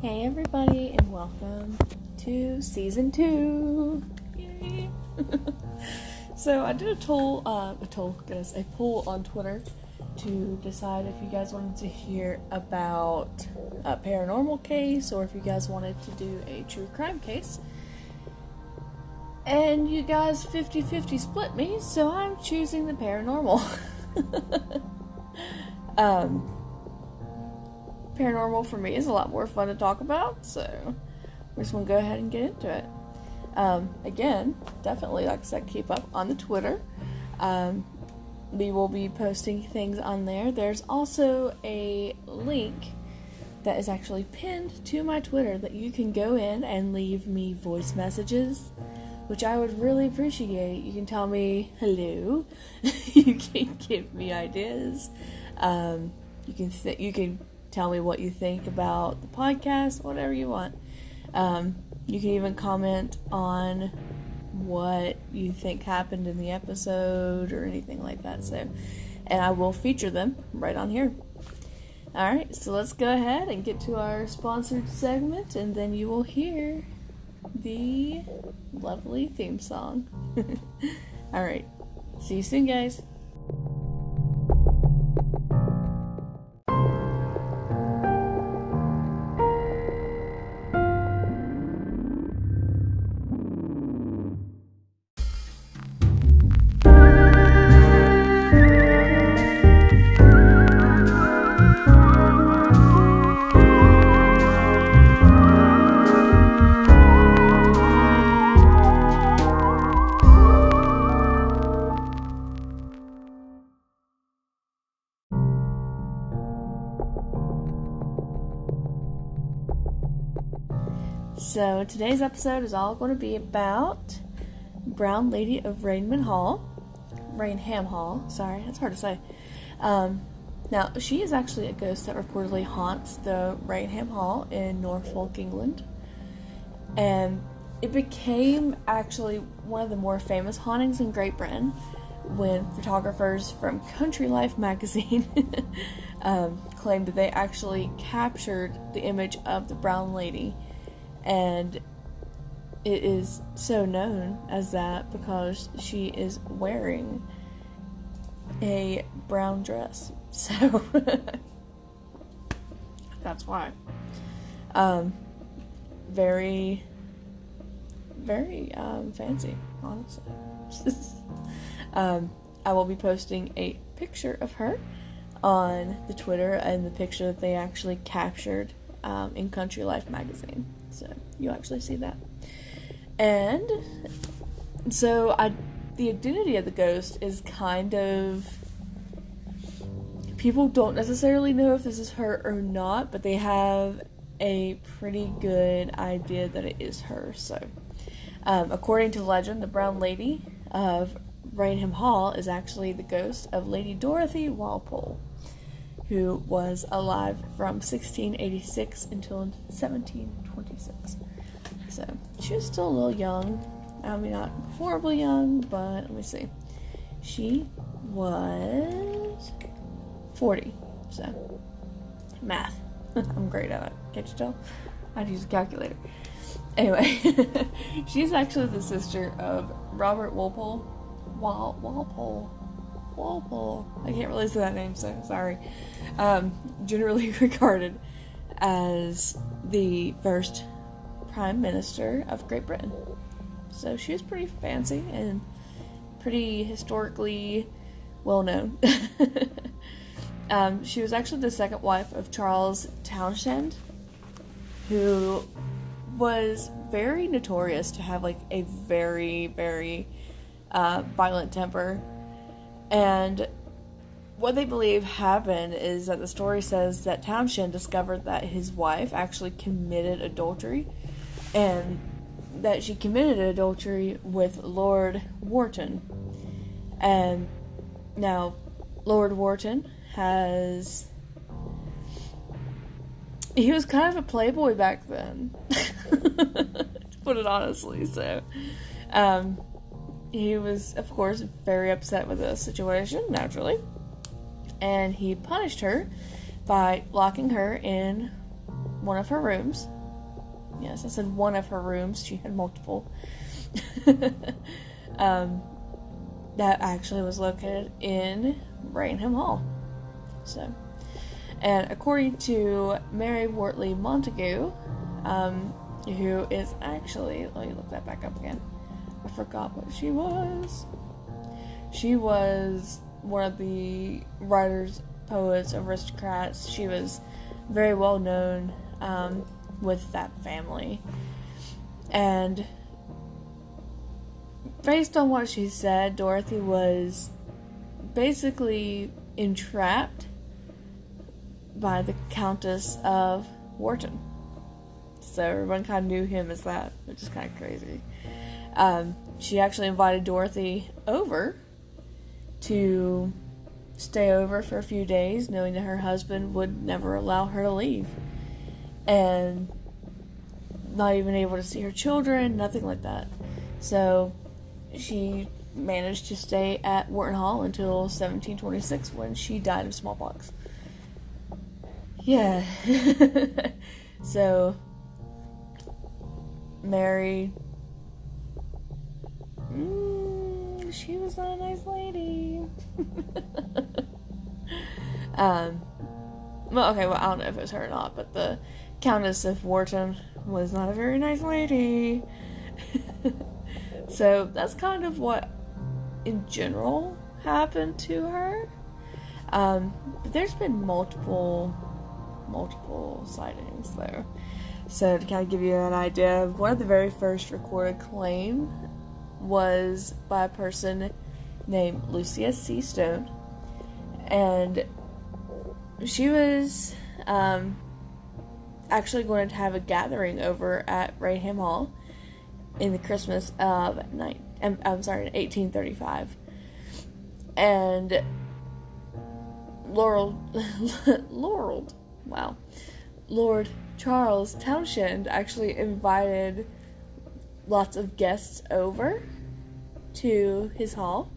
Hey everybody, and welcome to season two. Yay! so I did a toll, uh, a toll, goodness, a poll on Twitter to decide if you guys wanted to hear about a paranormal case or if you guys wanted to do a true crime case. And you guys 50 50 split me, so I'm choosing the paranormal. um, paranormal for me is a lot more fun to talk about, so we're just gonna go ahead and get into it. Um, again, definitely, like I said, keep up on the Twitter. Um, we will be posting things on there. There's also a link that is actually pinned to my Twitter that you can go in and leave me voice messages, which I would really appreciate. You can tell me hello. you can give me ideas. Um, you can th- you can tell me what you think about the podcast, whatever you want. Um, you can even comment on what you think happened in the episode or anything like that. So, and I will feature them right on here. All right, so let's go ahead and get to our sponsored segment, and then you will hear the lovely theme song. All right, see you soon, guys. So today's episode is all going to be about Brown Lady of Rainman Hall, Raynham Hall. Sorry, that's hard to say. Um, now she is actually a ghost that reportedly haunts the Raynham Hall in Norfolk, England, and it became actually one of the more famous hauntings in Great Britain when photographers from Country Life magazine um, claimed that they actually captured the image of the Brown Lady and it is so known as that because she is wearing a brown dress. So that's why. Um, very, very um, fancy, honestly. um, I will be posting a picture of her on the Twitter and the picture that they actually captured um, in Country Life magazine. So you'll actually see that. And so I the identity of the ghost is kind of people don't necessarily know if this is her or not, but they have a pretty good idea that it is her. So, um, according to legend, the Brown Lady of Raynham Hall is actually the ghost of Lady Dorothy Walpole, who was alive from 1686 until 1726. So she was still a little young. I mean, not horribly young, but let me see. She was 40. So, math. I'm great at it. Can't you tell? I'd use a calculator. Anyway, she's actually the sister of Robert Walpole. Wal- Walpole. Walpole. I can't really say that name, so sorry. Um, generally regarded as the first Prime Minister of Great Britain. So she was pretty fancy and pretty historically well known. um, she was actually the second wife of Charles Townshend, who was very notorious to have like a very, very uh, violent temper. And what they believe happened is that the story says that Townshend discovered that his wife actually committed adultery and that she committed adultery with Lord Wharton. And now, Lord Wharton has. He was kind of a playboy back then, put it honestly. So, um, he was, of course, very upset with the situation, naturally. And he punished her by locking her in one of her rooms. Yes, I said one of her rooms. She had multiple. um, that actually was located in Raynham Hall. So, and according to Mary Wortley Montagu, um, who is actually, let me look that back up again. I forgot what she was. She was one of the writers, poets, aristocrats. She was very well known um, with that family. And based on what she said, Dorothy was basically entrapped by the Countess of Wharton. So everyone kind of knew him as that, which is kind of crazy. Um, she actually invited Dorothy over to stay over for a few days, knowing that her husband would never allow her to leave. And not even able to see her children, nothing like that. So she managed to stay at Wharton Hall until 1726 when she died of smallpox. Yeah. so Mary she was not a nice lady. um well okay, well I don't know if it was her or not, but the Countess of Wharton was not a very nice lady. so that's kind of what in general happened to her. Um, but there's been multiple, multiple sightings though. So to kind of give you an idea, one of the very first recorded claim was by a person named Lucia C. Stone, and she was um, actually going to have a gathering over at Raynham Hall in the Christmas of night. I'm, I'm sorry, 1835, and Laurel, Laurel, wow, Lord Charles Townshend actually invited lots of guests over to his hall.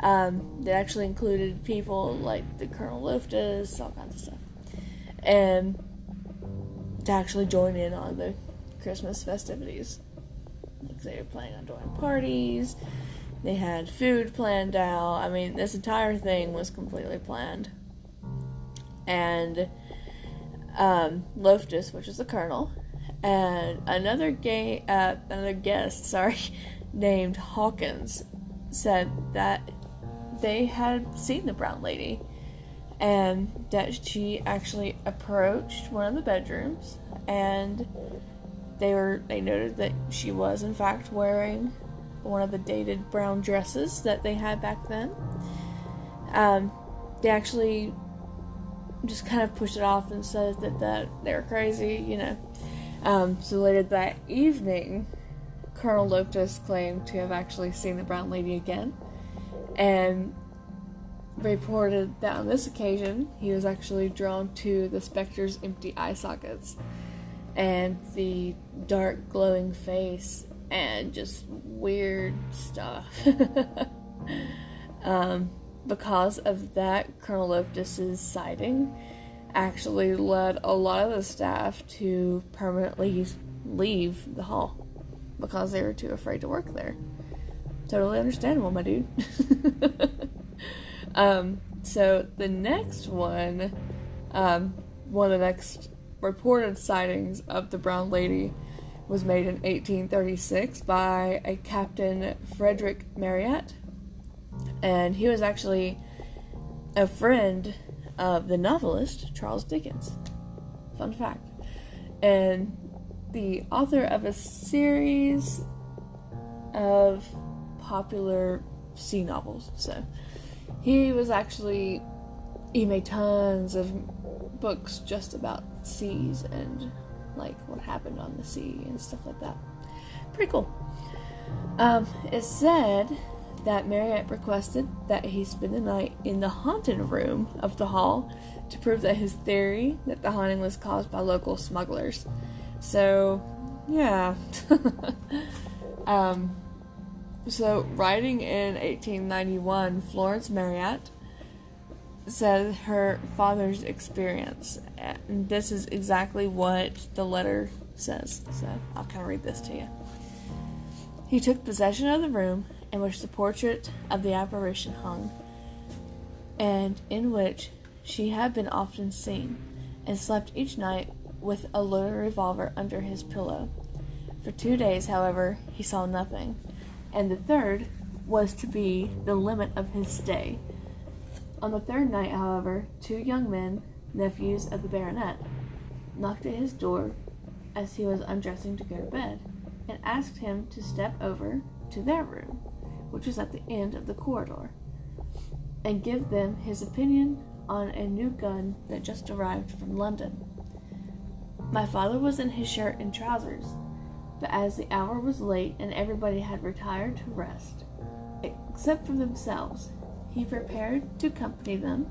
Um, that actually included people like the Colonel Loftus, all kinds of stuff, and to actually join in on the Christmas festivities. Like they were planning on doing parties, they had food planned out. I mean, this entire thing was completely planned. And um, Loftus, which is the colonel, and another gay, uh, another guest, sorry, named Hawkins, said that they had seen the brown lady and that she actually approached one of the bedrooms and they were they noted that she was in fact wearing one of the dated brown dresses that they had back then. Um, they actually just kind of pushed it off and said that, that they were crazy, you know. Um, so later that evening, Colonel Loftus claimed to have actually seen the brown lady again, and reported that on this occasion he was actually drawn to the specter's empty eye sockets and the dark glowing face and just weird stuff. um, because of that, Colonel Loftus's sighting actually led a lot of the staff to permanently leave the hall because they were too afraid to work there. Totally understandable, my dude. um, so the next one, um, one of the next reported sightings of the Brown Lady was made in 1836 by a Captain Frederick Marryat, and he was actually a friend of the novelist Charles Dickens. Fun fact. And the author of a series of popular sea novels. So he was actually he made tons of books just about seas and like what happened on the sea and stuff like that. Pretty cool. Um, it's said that Marryat requested that he spend the night in the haunted room of the hall to prove that his theory that the haunting was caused by local smugglers. So, yeah. um, so, writing in 1891, Florence Marryat said her father's experience. And this is exactly what the letter says. So I'll kind of read this to you. He took possession of the room in which the portrait of the apparition hung, and in which she had been often seen, and slept each night with a loaded revolver under his pillow. For two days, however, he saw nothing, and the third was to be the limit of his stay. On the third night, however, two young men, nephews of the baronet, knocked at his door as he was undressing to go to bed, and asked him to step over to their room, which was at the end of the corridor, and give them his opinion on a new gun that just arrived from London. My father was in his shirt and trousers, but as the hour was late and everybody had retired to rest, except for themselves, he prepared to accompany them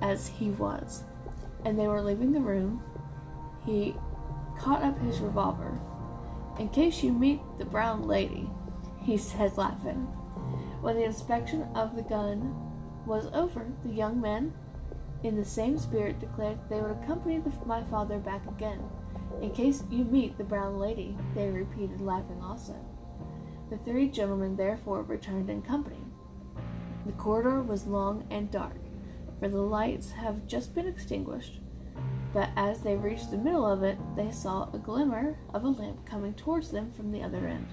as he was, and they were leaving the room. He caught up his revolver. In case you meet the brown lady, he said, laughing. When the inspection of the gun was over, the young men, in the same spirit, declared they would accompany the, my father back again. In case you meet the brown lady, they repeated, laughing also. The three gentlemen therefore returned in company. The corridor was long and dark, for the lights have just been extinguished, but as they reached the middle of it, they saw a glimmer of a lamp coming towards them from the other end.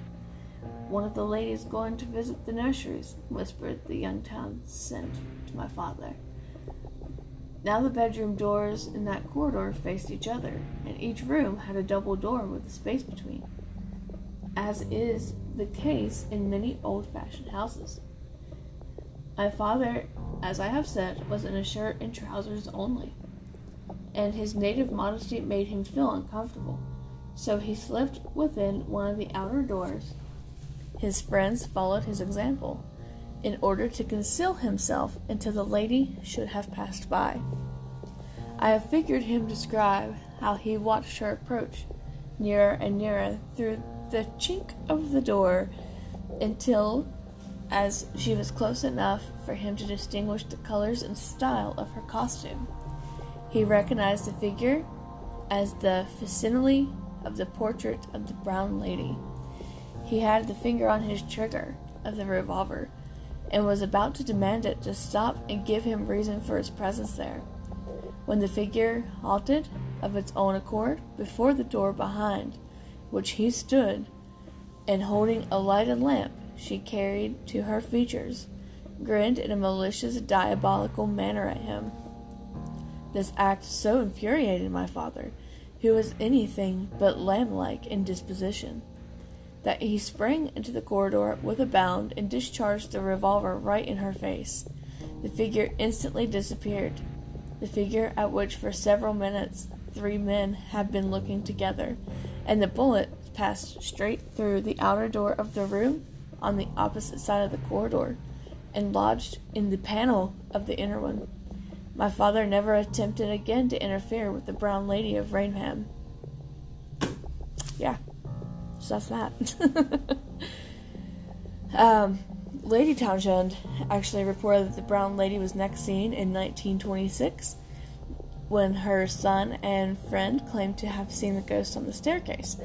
One of the ladies going to visit the nurseries, whispered the young Townshend to my father. Now the bedroom doors in that corridor faced each other, and each room had a double door with a space between, as is the case in many old fashioned houses. My father, as I have said, was in a shirt and trousers only and his native modesty made him feel uncomfortable. So he slipped within one of the outer doors. His friends followed his example, in order to conceal himself until the lady should have passed by. I have figured him describe how he watched her approach, nearer and nearer through the chink of the door, until, as she was close enough for him to distinguish the colors and style of her costume, he recognized the figure as the facsimile of the portrait of the brown lady. He had the finger on his trigger of the revolver and was about to demand it to stop and give him reason for his presence there, when the figure halted of its own accord before the door behind which he stood, and holding a lighted lamp she carried to her features, grinned in a malicious, diabolical manner at him. This act so infuriated my father, who was anything but lamb like in disposition, that he sprang into the corridor with a bound and discharged the revolver right in her face. The figure instantly disappeared, the figure at which for several minutes three men had been looking together, and the bullet passed straight through the outer door of the room on the opposite side of the corridor and lodged in the panel of the inner one. My father never attempted again to interfere with the brown lady of Raynham. Yeah, so that's that. um, lady Townshend actually reported that the brown lady was next seen in 1926 when her son and friend claimed to have seen the ghost on the staircase.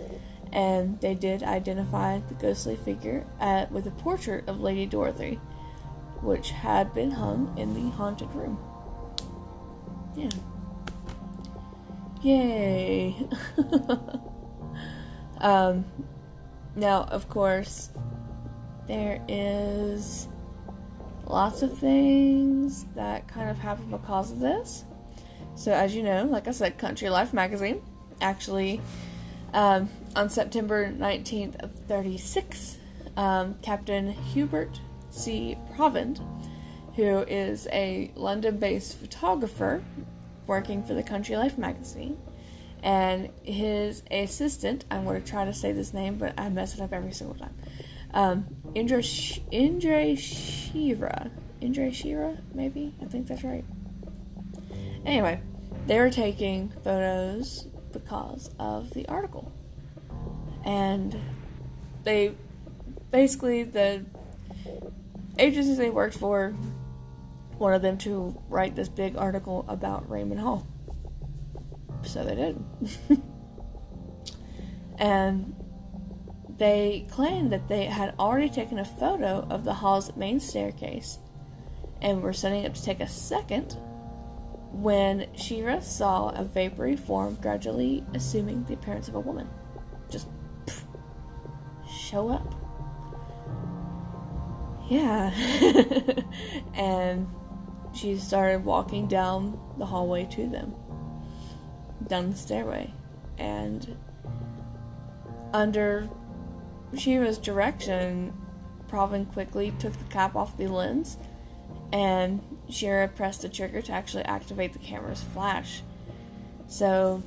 And they did identify the ghostly figure at, with a portrait of Lady Dorothy, which had been hung in the haunted room. Yeah. Yay. um, now, of course, there is lots of things that kind of happen because of this. So, as you know, like I said, Country Life magazine actually um, on September 19th of 36, um, Captain Hubert C. Provand who is a London based photographer working for the Country Life magazine. And his assistant, I'm going to try to say this name, but I mess it up every single time. Um, Indra, Sh- Indra Shira. Indra Shira, maybe? I think that's right. Anyway, they were taking photos because of the article. And they basically, the agencies they worked for wanted them to write this big article about Raymond Hall. So they did. and they claimed that they had already taken a photo of the hall's main staircase and were setting up to take a second when Shira saw a vapory form gradually assuming the appearance of a woman. Just pff, show up. Yeah. and she started walking down the hallway to them, down the stairway. And under Shira's direction, Provin quickly took the cap off the lens, and Shira pressed the trigger to actually activate the camera's flash. So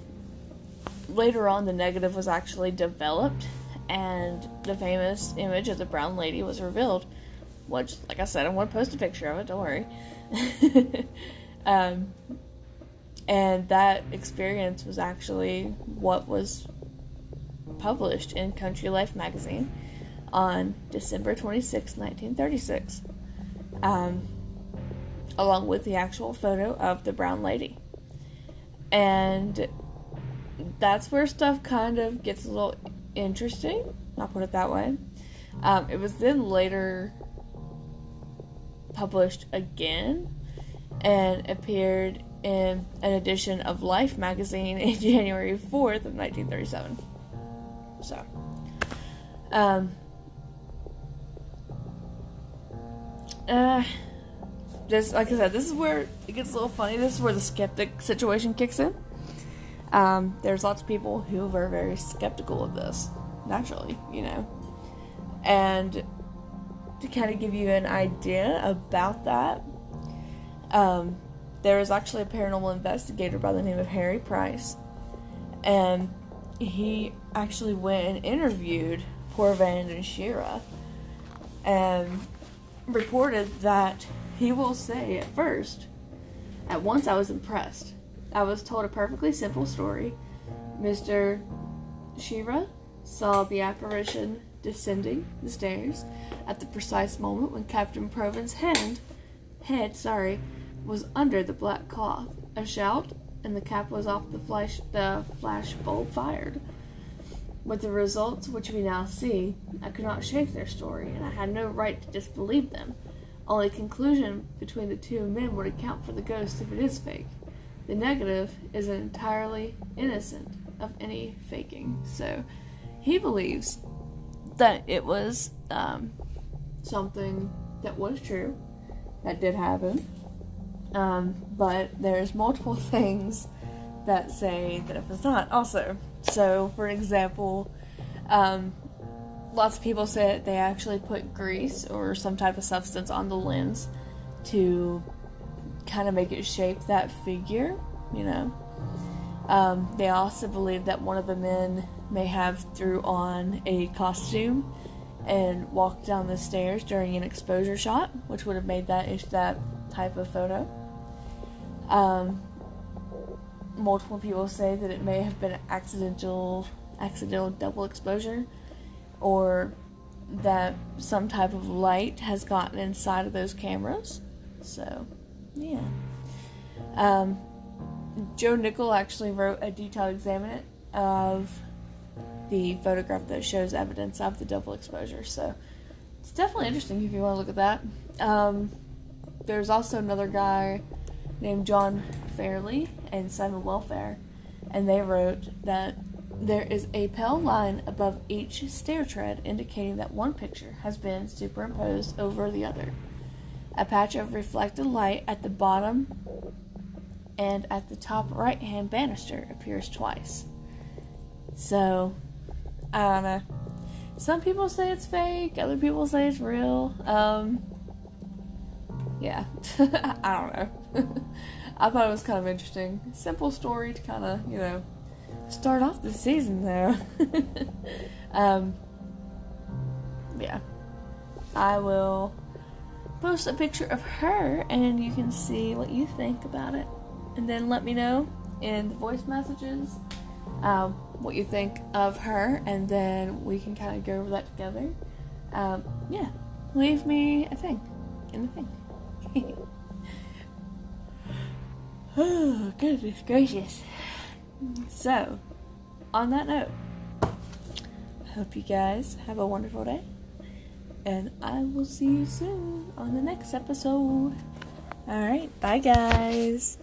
later on, the negative was actually developed, and the famous image of the brown lady was revealed. Which, like I said, I'm to post a picture of it, don't worry. um, and that experience was actually what was published in Country Life magazine on December 26, 1936, um, along with the actual photo of the brown lady. And that's where stuff kind of gets a little interesting, I'll put it that way. Um, it was then later published again and appeared in an edition of Life magazine in January 4th of 1937. So, um, uh, just like I said, this is where it gets a little funny. This is where the skeptic situation kicks in. Um, there's lots of people who are very skeptical of this, naturally, you know. And to kind of give you an idea about that, um, there was actually a paranormal investigator by the name of Harry Price, and he actually went and interviewed Provin and Shira and reported that he will say at first, at once I was impressed. I was told a perfectly simple story. Mr. Shira saw the apparition descending the stairs at the precise moment when Captain Proven's hand, head, sorry, was under the black cloth. A shout, and the cap was off the flash, the flash bulb fired. With the results which we now see, I could not shake their story, and I had no right to disbelieve them. Only conclusion between the two men would account for the ghost if it is fake. The negative is entirely innocent of any faking. So he believes that it was um, something that was true, that did happen. Um, but there's multiple things that say that it was not also. So, for example, um, lots of people say that they actually put grease or some type of substance on the lens to kind of make it shape that figure, you know. Um, they also believe that one of the men may have threw on a costume and walked down the stairs during an exposure shot, which would have made that that type of photo. Um, multiple people say that it may have been accidental accidental double exposure or that some type of light has gotten inside of those cameras. So, yeah. Um, Joe Nickell actually wrote a detailed examination of the photograph that shows evidence of the double exposure. So, it's definitely interesting if you want to look at that. Um, there's also another guy named John Fairley and Simon Welfare, and they wrote that there is a pale line above each stair tread indicating that one picture has been superimposed over the other. A patch of reflected light at the bottom and at the top right hand banister appears twice. So, I don't know. Some people say it's fake, other people say it's real. Um, yeah, I don't know. I thought it was kind of interesting. Simple story to kind of, you know, start off the season there. um, yeah. I will post a picture of her and you can see what you think about it. And then let me know in the voice messages um, what you think of her, and then we can kind of go over that together. Um, yeah, leave me a thing in the thing oh, goodness gracious. So, on that note, I hope you guys have a wonderful day. And I will see you soon on the next episode. Alright, bye guys.